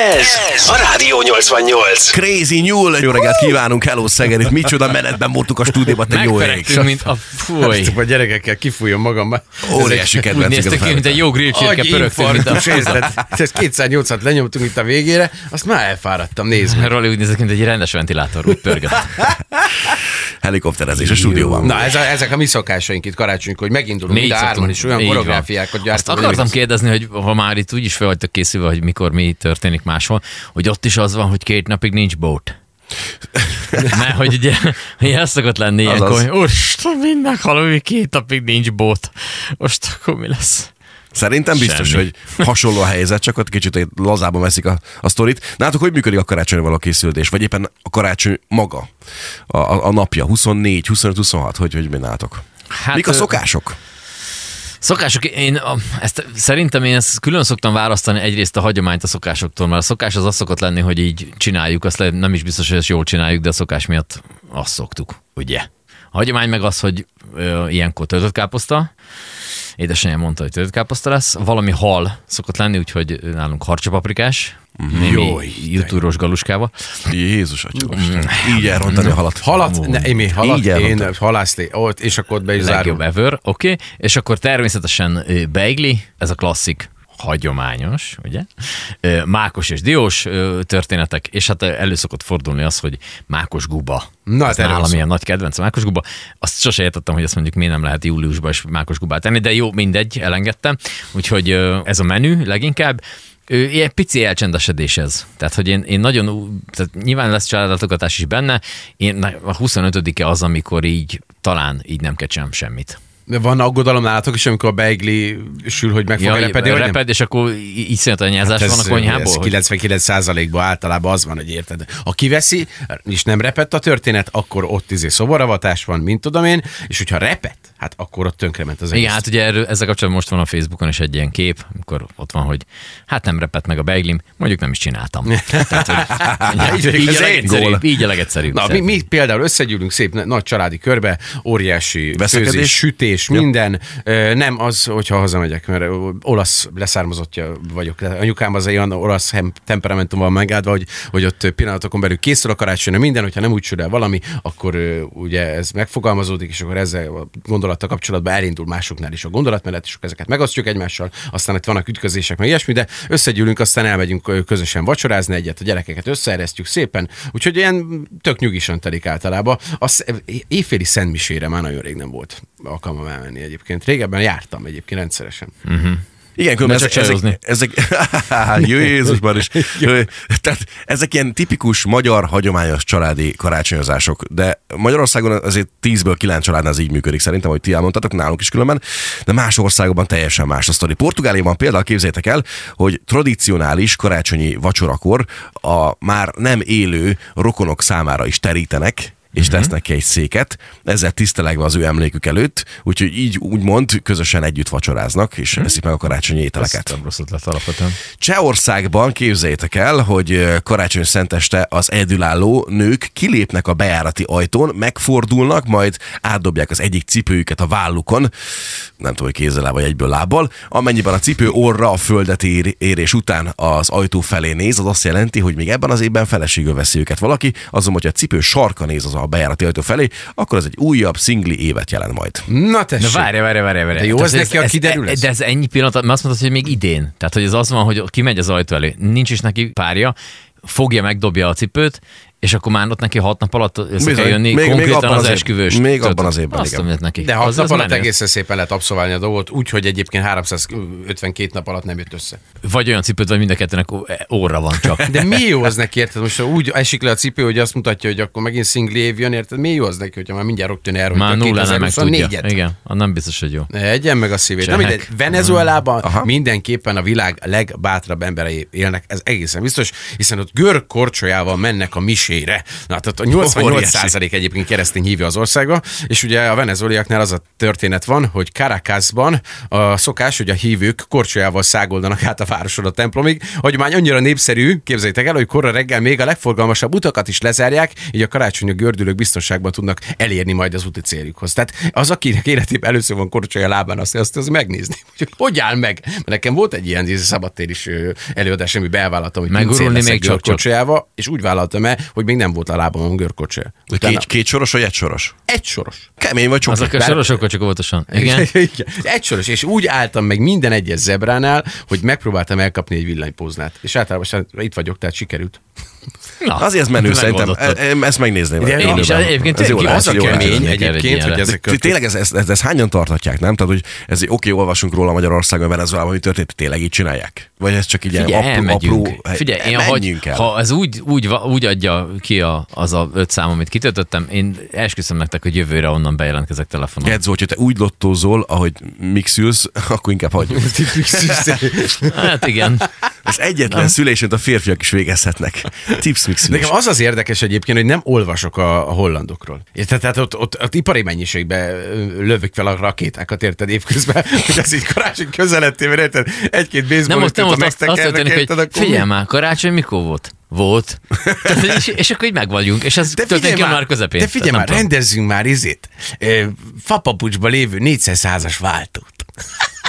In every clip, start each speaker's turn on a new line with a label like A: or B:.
A: Yeah. Ez a Rádió 88.
B: Crazy Nyúl, jó reggelt kívánunk, hello Szeged, itt micsoda menetben voltunk a stúdióban, te jó ég.
C: Mint a fúj.
D: A gyerekekkel kifújjon magam.
B: Óriási
C: Úgy
B: kedvencünk ez a
C: néztük ki, mint egy jó grillcsirke pörögtünk, mint a
D: infarktus, érted? Ez 208-at lenyomtunk itt a végére, azt már elfáradtam, nézd meg.
C: Roli úgy nézett, mint egy rendes ventilátor, úgy pörgött.
B: Helikopterezés a stúdióban.
D: Na, ez a, ezek a mi szokásaink itt karácsonykor, hogy megindulunk a
C: szoktunk.
D: hárman is olyan koreográfiákat
C: Azt
D: gyártunk. hogy
C: akartam kérdezni, hogy ha már itt úgyis fel vagytok készülve, hogy mikor mi történik máshol, hogy ott is az van, hogy két napig nincs bót. Mert hogy ugye, hogy ez szokott lenni ilyenkor,
B: Azaz.
C: hogy Úristen, mind meghalom, hogy két napig nincs bót. Most akkor mi lesz?
B: Szerintem biztos,
C: Semmi.
B: hogy hasonló a helyzet, csak ott kicsit lazában veszik a, a sztorit. Nálatok hogy működik a karácsonyra való készülés? Vagy éppen a karácsony maga? A, a, napja, 24, 25, 26, hogy, hogy mi nálatok?
C: Hát,
B: Mik a
C: ö,
B: szokások?
C: Én ezt, szerintem én ezt külön szoktam választani egyrészt a hagyományt a szokásoktól, mert a szokás az az szokott lenni, hogy így csináljuk, azt le, nem is biztos, hogy ezt jól csináljuk, de a szokás miatt azt szoktuk, ugye? A hagyomány meg az, hogy ö, ilyenkor töltött káposzta, édesanyám mondta, hogy töltött káposzta lesz, valami hal szokott lenni, úgyhogy nálunk harcsapaprikás, némi
D: Jó,
C: jutúros galuskával.
B: Jézus atya, Isten. így elrontani a halat.
D: Halat, ne, én mi halat,
B: Így
D: én halászlé, ott, és akkor ott be is
C: Legjobb ever, oké. Okay. És akkor természetesen beigli, ez a klasszik hagyományos, ugye? Mákos és diós történetek, és hát elő szokott fordulni az, hogy mákos guba.
D: Na, hát
C: nálam ilyen nagy kedvenc a mákos guba. Azt sose értettem, hogy azt mondjuk miért nem lehet júliusban is mákos gubát tenni, de jó, mindegy, elengedtem. Úgyhogy ez a menü leginkább. Ö, Ilyen pici elcsendesedés ez. Tehát, hogy én, én nagyon, tehát nyilván lesz családlátogatás is benne, én a 25-e az, amikor így talán így nem kecsem semmit.
D: De Van aggodalom nálatok is, amikor a beigli sül, hogy meg fog
C: Ja,
D: repedni, vagy nem?
C: reped, és akkor iszonyat anyázás
D: Hát
C: van a konyhából?
D: Ez
C: hogy-
D: 99 ban általában az van, hogy érted. Ha kiveszi, és nem repett a történet, akkor ott izé szoboravatás van, mint tudom én, és hogyha repett, hát akkor ott tönkrement az egész.
C: Igen, hát ugye erről, ezzel kapcsolatban most van a Facebookon is egy ilyen kép, amikor ott van, hogy hát nem repett meg a beiglim, mondjuk nem is csináltam. Tehát, hogy,
D: Így vagyok
C: így,
D: az
C: a legegyszerűbb, így a legegyszerűbb.
D: Na, mi, mi például összegyűlünk szép na- nagy családi körbe, óriási főzés, sütés, minden. Nem az, hogyha hazamegyek, mert olasz leszármazottja vagyok. Anyukám az olyan olasz temperamentum van megáldva, hogy, hogy ott pillanatokon belül készül a karácsonyra minden, hogyha nem úgy sül el valami, akkor ugye ez megfogalmazódik, és akkor ezzel a gondolattal kapcsolatban elindul másoknál is a gondolatmenet, és ezeket megosztjuk egymással, aztán itt vannak ütközések, meg ilyesmi, de összegyűlünk, aztán elmegyünk közösen vacsorázni egyet, a gyerekeket összeeresztjük szépen, úgyhogy ilyen tök nyugisan telik általában. Az éjféli szentmisére már nagyon rég nem volt alkalmam elmenni egyébként. Régebben jártam egyébként rendszeresen.
B: Igen, különben ezek, ezek, ezek jó Jézusban is. Tehát ezek ilyen tipikus magyar hagyományos családi karácsonyozások, de Magyarországon azért 10-ből 9 családnál ez így működik szerintem, hogy ti elmondtatok, nálunk is különben, de más országokban teljesen más a sztori. Portugáliában például képzétek el, hogy tradicionális karácsonyi vacsorakor a már nem élő rokonok számára is terítenek, és
C: Mhm.
B: tesznek ki egy széket, ezzel tisztelegve az ő emlékük előtt, úgyhogy így úgymond közösen együtt vacsoráznak, és
C: Mhm.
B: eszik meg a karácsonyi
C: Ez
B: ételeket.
C: nem rossz ötlet alapvetően.
B: Csehországban képzeljétek el, hogy karácsony szenteste az egyedülálló nők kilépnek a bejárati ajtón, megfordulnak, majd átdobják az egyik cipőjüket a vállukon, nem tudom, hogy kézzel vagy egyből lábbal. Amennyiben a cipő orra a földet ér, érés után az ajtó felé néz, az azt jelenti, hogy még ebben az évben feleségül veszi őket valaki, azonban, hogyha a cipő sarka néz az a bejárati ajtó felé, akkor ez egy újabb szingli évet jelent majd.
D: Na
C: Na
D: tessék.
C: várja, várja, várja. várja.
D: De jó
C: Tehát
D: ez neki,
C: ez,
D: kiderül ez?
C: De ez ennyi pillanat, mert azt mondtad, hogy még idén. Tehát, hogy ez az van, hogy kimegy az ajtó elé, nincs is neki párja, fogja, megdobja a cipőt, és akkor már ott neki hat nap alatt össze kell
B: Bizony.
C: jönni,
B: Még- még
C: konkrétan
B: abban
C: az,
B: az
C: esküvős.
B: még
C: Tudod,
B: abban az évben,
C: Azt
B: igen.
C: neki.
D: De hat
C: Az-
D: nap
C: az
D: alatt
C: menő.
D: egészen szépen lehet abszolválni a dolgot, úgy, hogy egyébként 352 nap alatt nem jött össze.
C: Vagy olyan cipőt, vagy mind a kettőnek óra van csak.
D: De mi jó az neki, érted? Most úgy esik le a cipő, hogy azt mutatja, hogy akkor megint szingli év jön, érted? Mi jó az neki, hogyha már mindjárt rögtön
C: Már
D: elrontja
C: nulla nem meg tudja.
D: 2024-et?
C: Igen, az nem biztos, hogy jó.
D: Egyen meg a szívét.
C: Csehek.
D: mindegy, Venezuelában
B: Aha.
D: mindenképpen a világ legbátrabb emberei élnek, ez egészen biztos, hiszen ott görög korcsolyával mennek a misére esére. Na, tehát a 88
B: Óriási.
D: százalék egyébként keresztény hívja az országa, és ugye a venezueliaknál az a történet van, hogy Caracasban a szokás, hogy a hívők korcsolyával szágoldanak át a városon a templomig. Hagyomány annyira népszerű, képzeljétek el, hogy korra reggel még a legforgalmasasabb utakat is lezárják, így a karácsonyi gördülők biztonságban tudnak elérni majd az úti céljukhoz. Tehát az, akinek életében először van korcsolya lábán, azt, azt, azt megnézni, hogy hogy áll meg. Mert nekem volt egy ilyen szabadtér is előadás, ami bevállaltam, hogy
C: Megurulni még csak-csak.
D: görkorcsolyával, és úgy vállaltam el, hogy még nem volt a lábamon görkorcsolya. Utána
B: Két, két soros vagy egy soros?
D: egy soros.
B: Kemény vagy csoki.
C: Azok a sorosokkal csak óvatosan. Igen.
D: Igen. Egy soros, és úgy álltam meg minden egyes zebránál, hogy megpróbáltam elkapni egy villanypóznát. És általában itt vagyok, tehát sikerült.
C: Na,
B: Azért ez menő szerintem. E- e- Ezt megnézném.
D: Ugye,
C: Én is egyébként
B: Ez jó
D: Az a kemény egyébként, hogy ezek
B: Tényleg ez, ez, ez, ez hányan tarthatják, nem? Tehát, hogy ez oké, okay, olvasunk róla Magyarországon, Venezuelában, hogy történt, tényleg így csinálják? Vagy ez csak így ilyen
C: Figyelj,
B: apró,
C: elmegyünk.
B: apró...
C: Figyelj, én,
B: menjünk
C: hogy,
B: el.
C: ha ez úgy, úgy, úgy adja ki a, az a öt szám, amit kitöltöttem, én esküszöm nektek, hogy jövőre onnan bejelentkezek telefonon.
B: Gedzó, hogyha te úgy lottózol, ahogy mixülsz, akkor inkább hagyjuk.
C: Hát igen.
B: Ez egyetlen szülését a férfiak is végezhetnek. Tips mixülés.
D: Nekem az az érdekes egyébként, hogy nem olvasok a, a hollandokról. Érted? Tehát ott, ott, ott ipari mennyiségben lövök fel a rakétákat, érted évközben, hogy az így karácsony közelettével, érted? Egy-két
C: Nem
D: baseball
C: ott, nem ott azt, azt történik,
D: érted,
C: hogy
D: akkor
C: figyelj már, karácsony mikor volt? Volt. Tehát, és, és, akkor így megvagyunk, és ez
D: De
C: történik
D: figyelj
C: január
D: már,
C: közepén.
D: de figyelj
C: Tehát
D: már,
C: nem
D: rendezzünk már izét. Fapapucsba lévő 400-as váltót.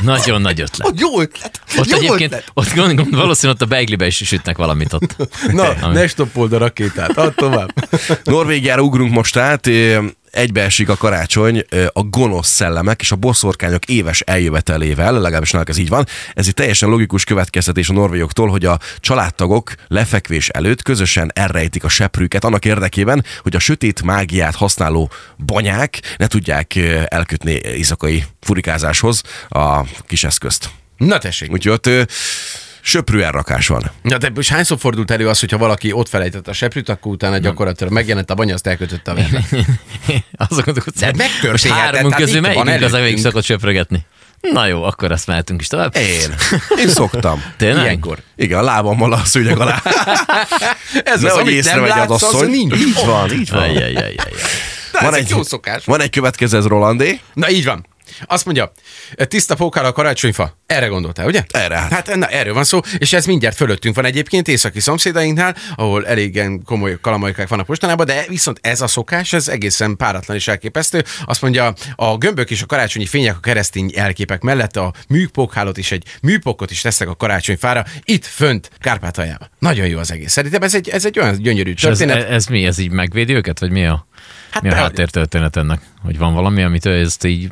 C: Nagyon nagy ötlet.
D: Jó ötlet!
C: Ott
D: jó
C: egyébként,
D: ötlet.
C: ott gond, gond, valószínűleg ott a beiglibe is sütnek valamit ott.
D: Na,
C: Ami-
D: ne stoppold a rakétát, add tovább.
B: Norvégiára ugrunk most át, ö, egybeesik a karácsony a gonosz szellemek és a boszorkányok éves eljövetelével, legalábbis náluk ez így van. Ez egy teljesen logikus következtetés a norvégoktól, hogy a családtagok lefekvés előtt közösen elrejtik a seprűket annak érdekében, hogy a sötét mágiát használó banyák ne tudják elkötni éjszakai furikázáshoz a kis eszközt.
D: Na tessék.
B: Úgyhogy ott söprű elrakás van.
D: Na de most hányszor fordult elő az, hogyha valaki ott felejtett a seprűt, akkor utána gyakorlatilag megjelent a banya, azt elkötötte a verre.
C: Azok hogy
D: De megtörténhetett, tehát
C: közül
D: van
C: melyikünk az, amelyik szokott söprögetni? Na jó, akkor ezt mehetünk is tovább.
B: Én. Én szoktam.
C: Tényleg?
D: Ilyenkor.
B: Igen, a lábammal a szőnyeg alá.
D: Ez
B: Nehogy
D: amit nem
B: az
D: látsz, az
B: asszony.
D: nincs.
B: Így van, így van.
C: Ajjajajajaj.
D: Na,
B: Van
D: ez
B: egy,
D: egy jó szokás.
B: van egy következő, ez Rolandé.
D: Na így van. Azt mondja, tiszta pókál a karácsonyfa. Erre gondoltál, ugye?
B: Erre, hát.
D: Hát na, erről van szó, és ez mindjárt fölöttünk van egyébként, északi szomszédainknál, ahol elégen komoly kalamajkák vannak mostanában, de viszont ez a szokás, ez egészen páratlan és elképesztő. Azt mondja, a gömbök és a karácsonyi fények a keresztény elképek mellett a műpokhálót is egy műpokot is tesznek a karácsonyfára, itt fönt Kárpátaljában. Nagyon jó az egész. Szerintem ez egy, ez egy olyan gyönyörű
C: És ez,
D: történet.
C: ez, mi? Ez így megvédi őket, vagy mi a,
D: Hát
C: mi a háttértörténet ennek? Hogy van valami, amit ezt így...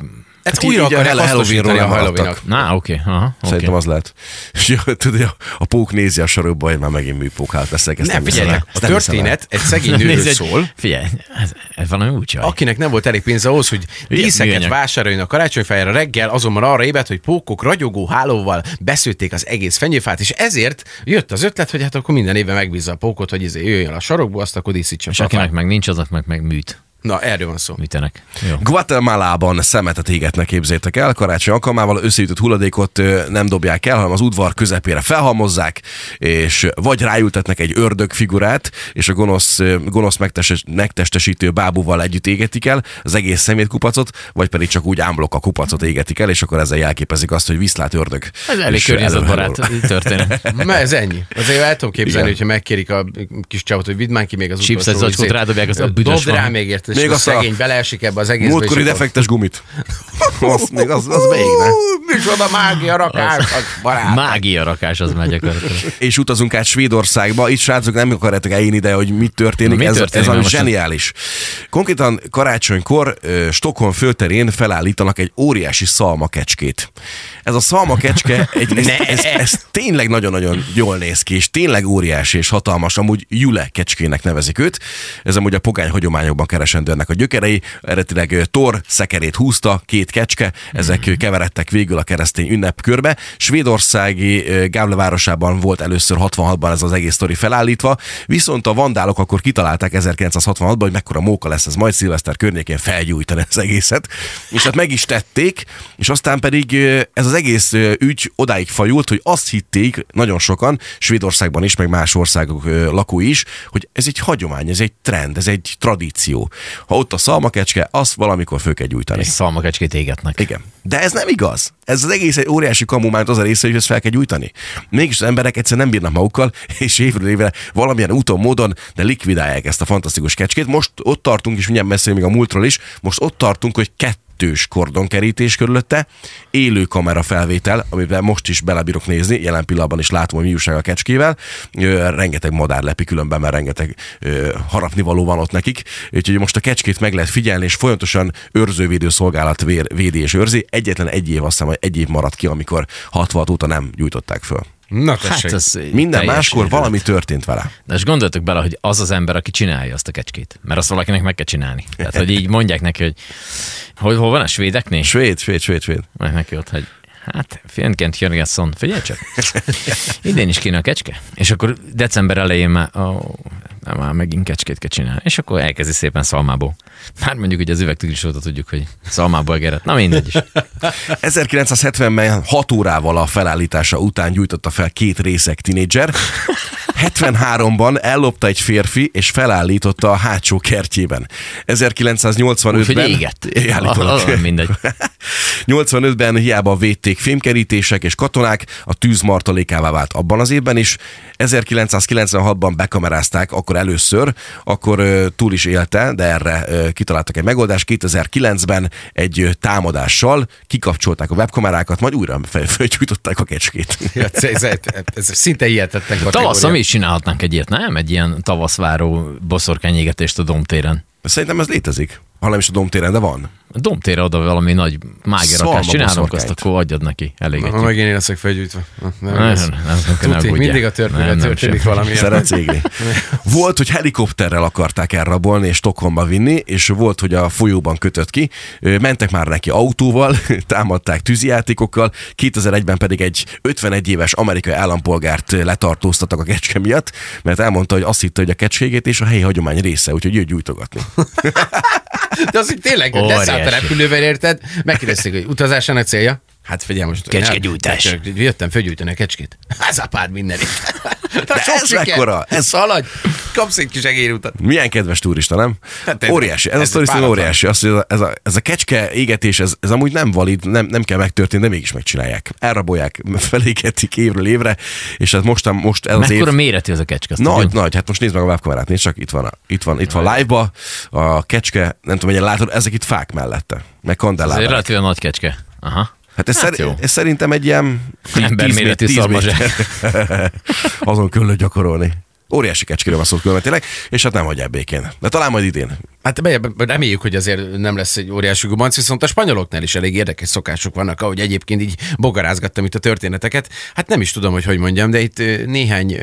D: Ez
B: Hát
D: újra
B: a
D: akarják
B: Halloweenról
D: hasznosítani a. Halloweennak.
C: Na, oké. Okay. Aha,
B: Szerintem
C: okay.
B: az lehet. És jó, tudod, a, a pók nézi a sarokba, hogy már megint műpókát veszek. Ezt
D: Nem,
B: el.
D: a történet egy szegény nőről szól,
C: Figyelj, ez, ez valami úgy
D: akinek nem volt elég pénze ahhoz, hogy díszeket vásároljon a karácsonyfájára reggel, azonban arra ébredt, hogy pókok ragyogó hálóval beszőtték az egész fenyőfát, és ezért jött az ötlet, hogy hát akkor minden évben megbízza a pókot, hogy izé jöjjön a sarokba, azt akkor díszítsen
C: És
D: a
C: akinek meg nincs, azok meg, meg műt.
D: Na, erről van szó.
C: Műtenek. Jó.
B: Guatemalában szemetet égetnek, képzétek el. Karácsony alkalmával összejutott hulladékot nem dobják el, hanem az udvar közepére felhalmozzák, és vagy ráültetnek egy ördög figurát, és a gonosz, gonosz megtestes, megtestesítő bábúval együtt égetik el az egész szemétkupacot, vagy pedig csak úgy ámblok a kupacot égetik el, és akkor ezzel jelképezik azt, hogy viszlát ördög.
C: Ez elég környezetbarát történet.
D: Mert ez ennyi. Azért el tudom képzelni,
B: Igen.
D: hogyha megkérik a kis csávot, hogy vidd már ki még az
C: Chips
D: utolsó izét.
C: rádobják, az a büdös
D: Dobd rá még érted, és
B: Még
D: a
B: azt a
D: szegény beleesik ebbe az egészbe.
B: Múltkori defektes gumit. az, még az, az még ne.
D: Micsoda mágia rakás, az barát.
C: Mágia rakás az megy
B: és utazunk át Svédországba. Itt srácok nem akarjátok eljönni ide, hogy mit történik.
C: Na, mi
B: ez,
C: történik?
B: ez ami
C: Mert most-
B: zseniális. Konkrétan karácsonykor Stockholm főterén felállítanak egy óriási szalmakecskét. Ez a szalmakecske, egy, ez, ez, ez, tényleg nagyon-nagyon jól néz ki, és tényleg óriási és hatalmas, amúgy Jule kecskének nevezik őt. Ez amúgy a pogány hagyományokban keresendő ennek a gyökerei. Eredetileg ö, Thor szekerét húzta, két kecske, ezek keveredtek végül a keresztény ünnepkörbe. Svédországi ö, Gavle városában volt először 66-ban ez az egész sztori felállítva, viszont a vandálok akkor kitalálták 1966-ban, hogy mekkora móka lesz ez majd szilveszter környékén felgyújtani az egészet, és hát meg is tették, és aztán pedig ez az egész ügy odáig fajult, hogy azt hitték nagyon sokan, Svédországban is, meg más országok lakói is, hogy ez egy hagyomány, ez egy trend, ez egy tradíció. Ha ott a szalmakecske, azt valamikor föl kell gyújtani.
C: És szalmakecskét égetnek.
B: Igen. De ez nem igaz. Ez az egész egy óriási kamumánt az a része, hogy ezt fel kell gyújtani. Mégis az emberek egyszerűen nem bírnak magukkal, és évről évre valamilyen úton, módon, de likvidálják ezt a fantasztikus kecskét. Most ott tartunk, és mindjárt beszélünk még a múltról is, most ott tartunk, hogy kettős kordonkerítés körülötte, élő kamera felvétel, amiben most is belebírok nézni, jelen pillanatban is látom, hogy mi újság a kecskével. Rengeteg madár lepi különben, mert rengeteg harapnivaló van ott nekik. Úgyhogy most a kecskét meg lehet figyelni, és folyamatosan őrzővédő szolgálat vér, védi és őrzi. Egyetlen egy év, azt hiszem, hogy egy év maradt ki, amikor 66 óta nem gyújtották föl.
D: Na,
C: Hát
D: tessék.
C: ez
B: Minden
C: teljes
B: máskor
C: őrület.
B: valami történt vele.
C: De most gondoltok bele, hogy az az ember, aki csinálja azt a kecskét. Mert azt valakinek meg kell csinálni. Tehát, hogy így mondják neki, hogy hol, hol van a svédeknél?
B: Svéd, svéd, svéd, svéd.
C: Meg neki ott, hogy hát, Fjenkent Jörgenson, figyelj csak, idén is kéne a kecske. És akkor december elején már, ó, nem, már megint kecskét kell csinálni. És akkor elkezdi szépen szalmából. Már mondjuk, hogy az üvegtükrös óta tudjuk, hogy szalmából geret. Na mindegy is.
B: 1970-ben 6 órával a felállítása után gyújtotta fel két részek tinédzser. 73-ban ellopta egy férfi, és felállította a hátsó kertjében. 1985-ben...
C: Úgyhogy égett.
B: Állítólag.
C: Ah, ah, mindegy.
B: 85-ben hiába védték fémkerítések és katonák, a tűz martalékává vált abban az évben is. 1996-ban bekamerázták, akkor először, akkor túl is élte, de erre kitaláltak egy megoldást. 2009-ben egy támadással kikapcsolták a webkamerákat, majd újra fel- felgyújtották a kecskét.
D: Ja, ez, ez, ez szinte hihetetlen
C: Tavasszal mi
D: kategória.
C: is csinálhatnánk egy ilyet, nem? Egy ilyen tavaszváró boszorkányégetést a domtéren.
B: Szerintem ez létezik. Ha nem is a domtéren, de van.
C: A domtére oda valami nagy mágerakást csinálunk, azt akkor adjad neki,
D: Ha
C: elégetjük.
D: megint én leszek felgyújtva. Na, Nem,
C: Nem, nem,
D: mindig a történet történik valami.
B: Szeretsz égni. Volt, hogy helikopterrel akarták elrabolni és Stockholmba vinni, és volt, hogy a folyóban kötött ki. Mentek már neki autóval, támadták tűzijátékokkal, 2001-ben pedig egy 51 éves amerikai állampolgárt letartóztattak a kecske miatt, mert elmondta, hogy azt hitte, hogy a kecskégét és a helyi hagyomány része, úgyhogy jött gyújtogatni.
D: De az, hogy tényleg leszállt a repülővel, érted? Megkérdezték, hogy utazásának célja? Hát figyelj most.
C: Kecskegyújtás.
D: Jöttem fölgyújtani a kecskét. Ez a pár mindenit. De
B: ez mekkora? Ez-
D: szaladj. Kapsz egy kis egérutat.
B: Milyen kedves turista, nem?
D: Hát ez-
B: óriási. Ez,
D: ez
B: a sztori óriási. Az, hogy ez, a, ez, a, kecske égetés, ez, ez amúgy nem valid, nem, nem kell megtörténni, de mégis megcsinálják. Elrabolják, felégetik évről évre, és hát most, most ez az év...
C: Mekkora méretű az a kecske?
B: Nagy,
C: tudod?
B: nagy, hát most nézd meg a webkamerát, nézd csak, itt van, a, itt van, itt van live-ba, a kecske, nem tudom, mennyire látod, ezek itt fák mellette, meg
C: Ez egy relatíven nagy kecske. Aha.
B: Hát ez,
C: Hát
B: szer- ez szerintem egy ilyen
C: Emberméretű
B: méter. Azon küllő gyakorolni. Óriási kecskéről van szó különben tényleg, és hát nem hagyják békén. De talán majd idén.
D: Hát reméljük, hogy azért nem lesz egy óriási gubanc, viszont a spanyoloknál is elég érdekes szokások vannak, ahogy egyébként így bogarázgattam itt a történeteket. Hát nem is tudom, hogy hogy mondjam, de itt néhány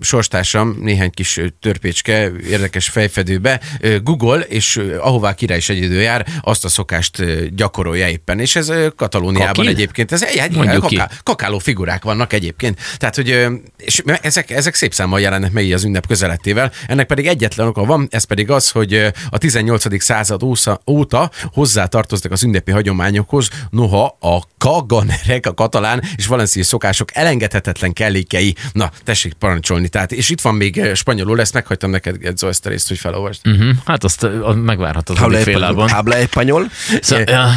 D: sorstársam, néhány kis törpécske érdekes fejfedőbe Google, és ahová király is egyedül jár, azt a szokást gyakorolja éppen. És ez Katalóniában
C: Kakil?
D: egyébként, ez egy,
C: Mondjuk ki.
D: kaká, kakáló figurák vannak egyébként. Tehát, hogy és ezek, ezek szép számmal jelennek meg így az ünnep közelettével. Ennek pedig egyetlen oka van, ez pedig az, hogy a 18. század ósza, óta hozzá tartoznak az ünnepi hagyományokhoz, noha a kaganerek, a katalán és valenciai szokások elengedhetetlen kellékei. Na, tessék parancsolni. Tehát, és itt van még ö, spanyolul, ezt meghagytam neked, Gedzo, ezt a részt, hogy felolvasd.
C: Uh-huh. Hát azt uh, megvárhatod addig fél lábon.
B: Habla español.
C: Szóval,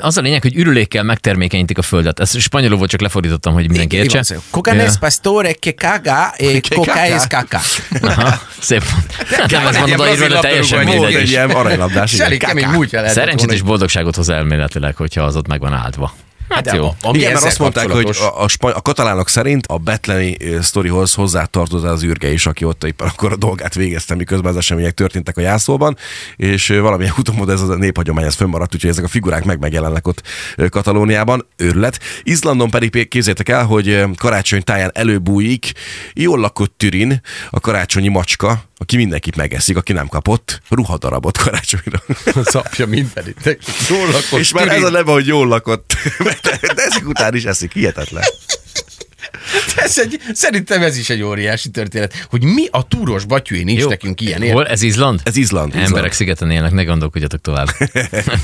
C: az a lényeg, hogy ürülékkel megtermékenyítik a földet. Ezt spanyolul volt, csak lefordítottam, hogy mindenki értse.
D: Cocanes pastore que caga, e
B: Que
D: coca es caca.
C: Szép. Nem ez
D: van
C: van
D: egy
C: oda
D: ilyen
C: írva, de
D: brazil
B: egy ilyen aranylabdás.
D: Elég kemény múltja
C: Szerencsét és boldogságot hoz elméletileg, hogyha az ott meg van áldva. Hát
D: de
C: jó.
D: ami
B: Igen, mert azt mondták, hogy a, a, spany- a katalánok szerint a betleni sztorihoz hozzátartozott az űrge is, aki ott éppen akkor a dolgát végezte, miközben az események történtek a jászolban, és valamilyen úton ez a néphagyomány, ez fönnmaradt, úgyhogy ezek a figurák meg megjelennek ott Katalóniában, őrület. Izlandon pedig képzétek el, hogy karácsony táján előbújik jól lakott Türin, a karácsonyi macska, aki mindenkit megeszik, aki nem kapott ruhadarabot karácsonyra.
D: Az apja mindenit. Jól lakott.
B: És már ez a neve, hogy jól lakott. De ezek után is eszik, hihetetlen.
D: ez egy, szerintem ez is egy óriási történet, hogy mi a túros batyúi nincs
C: Jó.
D: nekünk ilyen. érted?
C: Hol? Ez Izland?
B: Ez Izland. Izland.
C: Emberek szigeten élnek, ne gondolkodjatok tovább.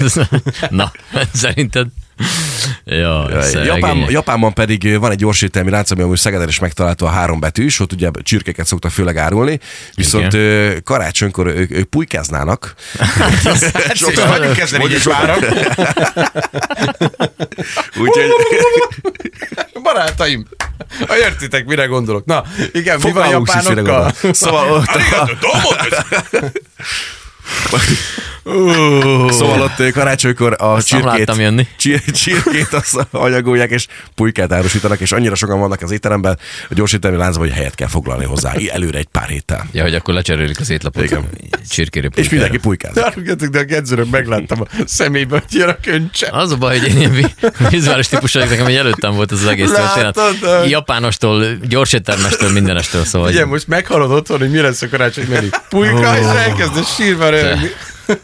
C: Na, szerinted? Ja,
B: Japán, Japánban pedig van egy gyorsételmi lánc, ami amúgy Szegeden is megtalálható a három betűs, ott ugye csirkéket szoktak főleg árulni, viszont ö, karácsonykor ők, ők pulykáznának.
D: És hagyjuk kezdeni így egy várat.
B: Úgyhogy
D: Barátaim, ha értitek, mire gondolok. Na, igen, mi van
B: fogalmunk mire
D: japánokkal?
B: Szóval ott, szóval ott ö, karácsonykor a
C: Azt nem
B: csirkét,
C: jönni.
B: csir- csirkét azt anyagolják, és pulykát árusítanak, és annyira sokan vannak az étteremben, a gyorsételmi láncban, hogy helyet kell foglalni hozzá előre egy pár héttel.
C: Ja, hogy akkor lecserélik az étlapot.
B: Igen.
C: Csirkére
B: És mindenki pulykázik.
D: Áruljatok, de a gedzőrök megláttam a szemébe, hogy jön a köncse.
C: Az a baj, hogy én ilyen vizuális típus vagyok, nekem egy előttem volt ez az egész történet.
D: Látod, hogy-
C: Japánostól, gyorséttermestől, mindenestől, szóval
D: Ugye, most meghallod otthon, hogy mi lesz a karácsony menü. Pulyka, és elkezdesz sírva röhögni.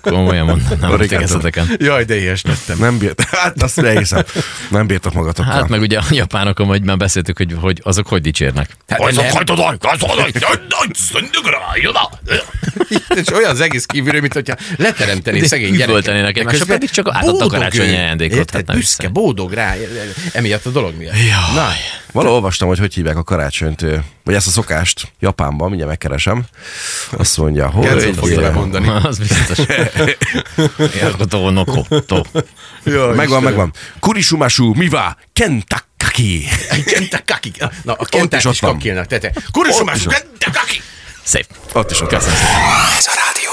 C: komolyan mondom, nem ezeken.
D: Jaj, de ilyes lettem.
B: Nem bírt, hát azt elhiszem. Nem bírtok magatokkal.
C: Hát meg ugye a japánokon, hogy már beszéltük, hogy, hogy azok hogy dicsérnek.
D: Hát és olyan az egész kívülről, mint hogyha leteremtené
C: De
D: szegény gyereket. Közben
C: pedig csak átadta a karácsonyi ajándékot, hát nem
D: büszke, boldog rá, emiatt a dolog miatt. Na,
B: Valahol olvastam, hogy hogy hívják a karácsonyt, vagy ezt a szokást Japánban, mindjárt megkeresem. Azt mondja, hogy...
D: Gedzó fogja bemondani.
C: Az biztos. Érkotó, noko,
B: Megvan, megvan. Kurisumashu miwa kentakaki.
D: Kentakaki. Na, a
B: ott
D: is kakilnak,
B: ott.
D: kentakaki.
C: Szép.
B: Ott is ott.
C: Köszönöm szépen.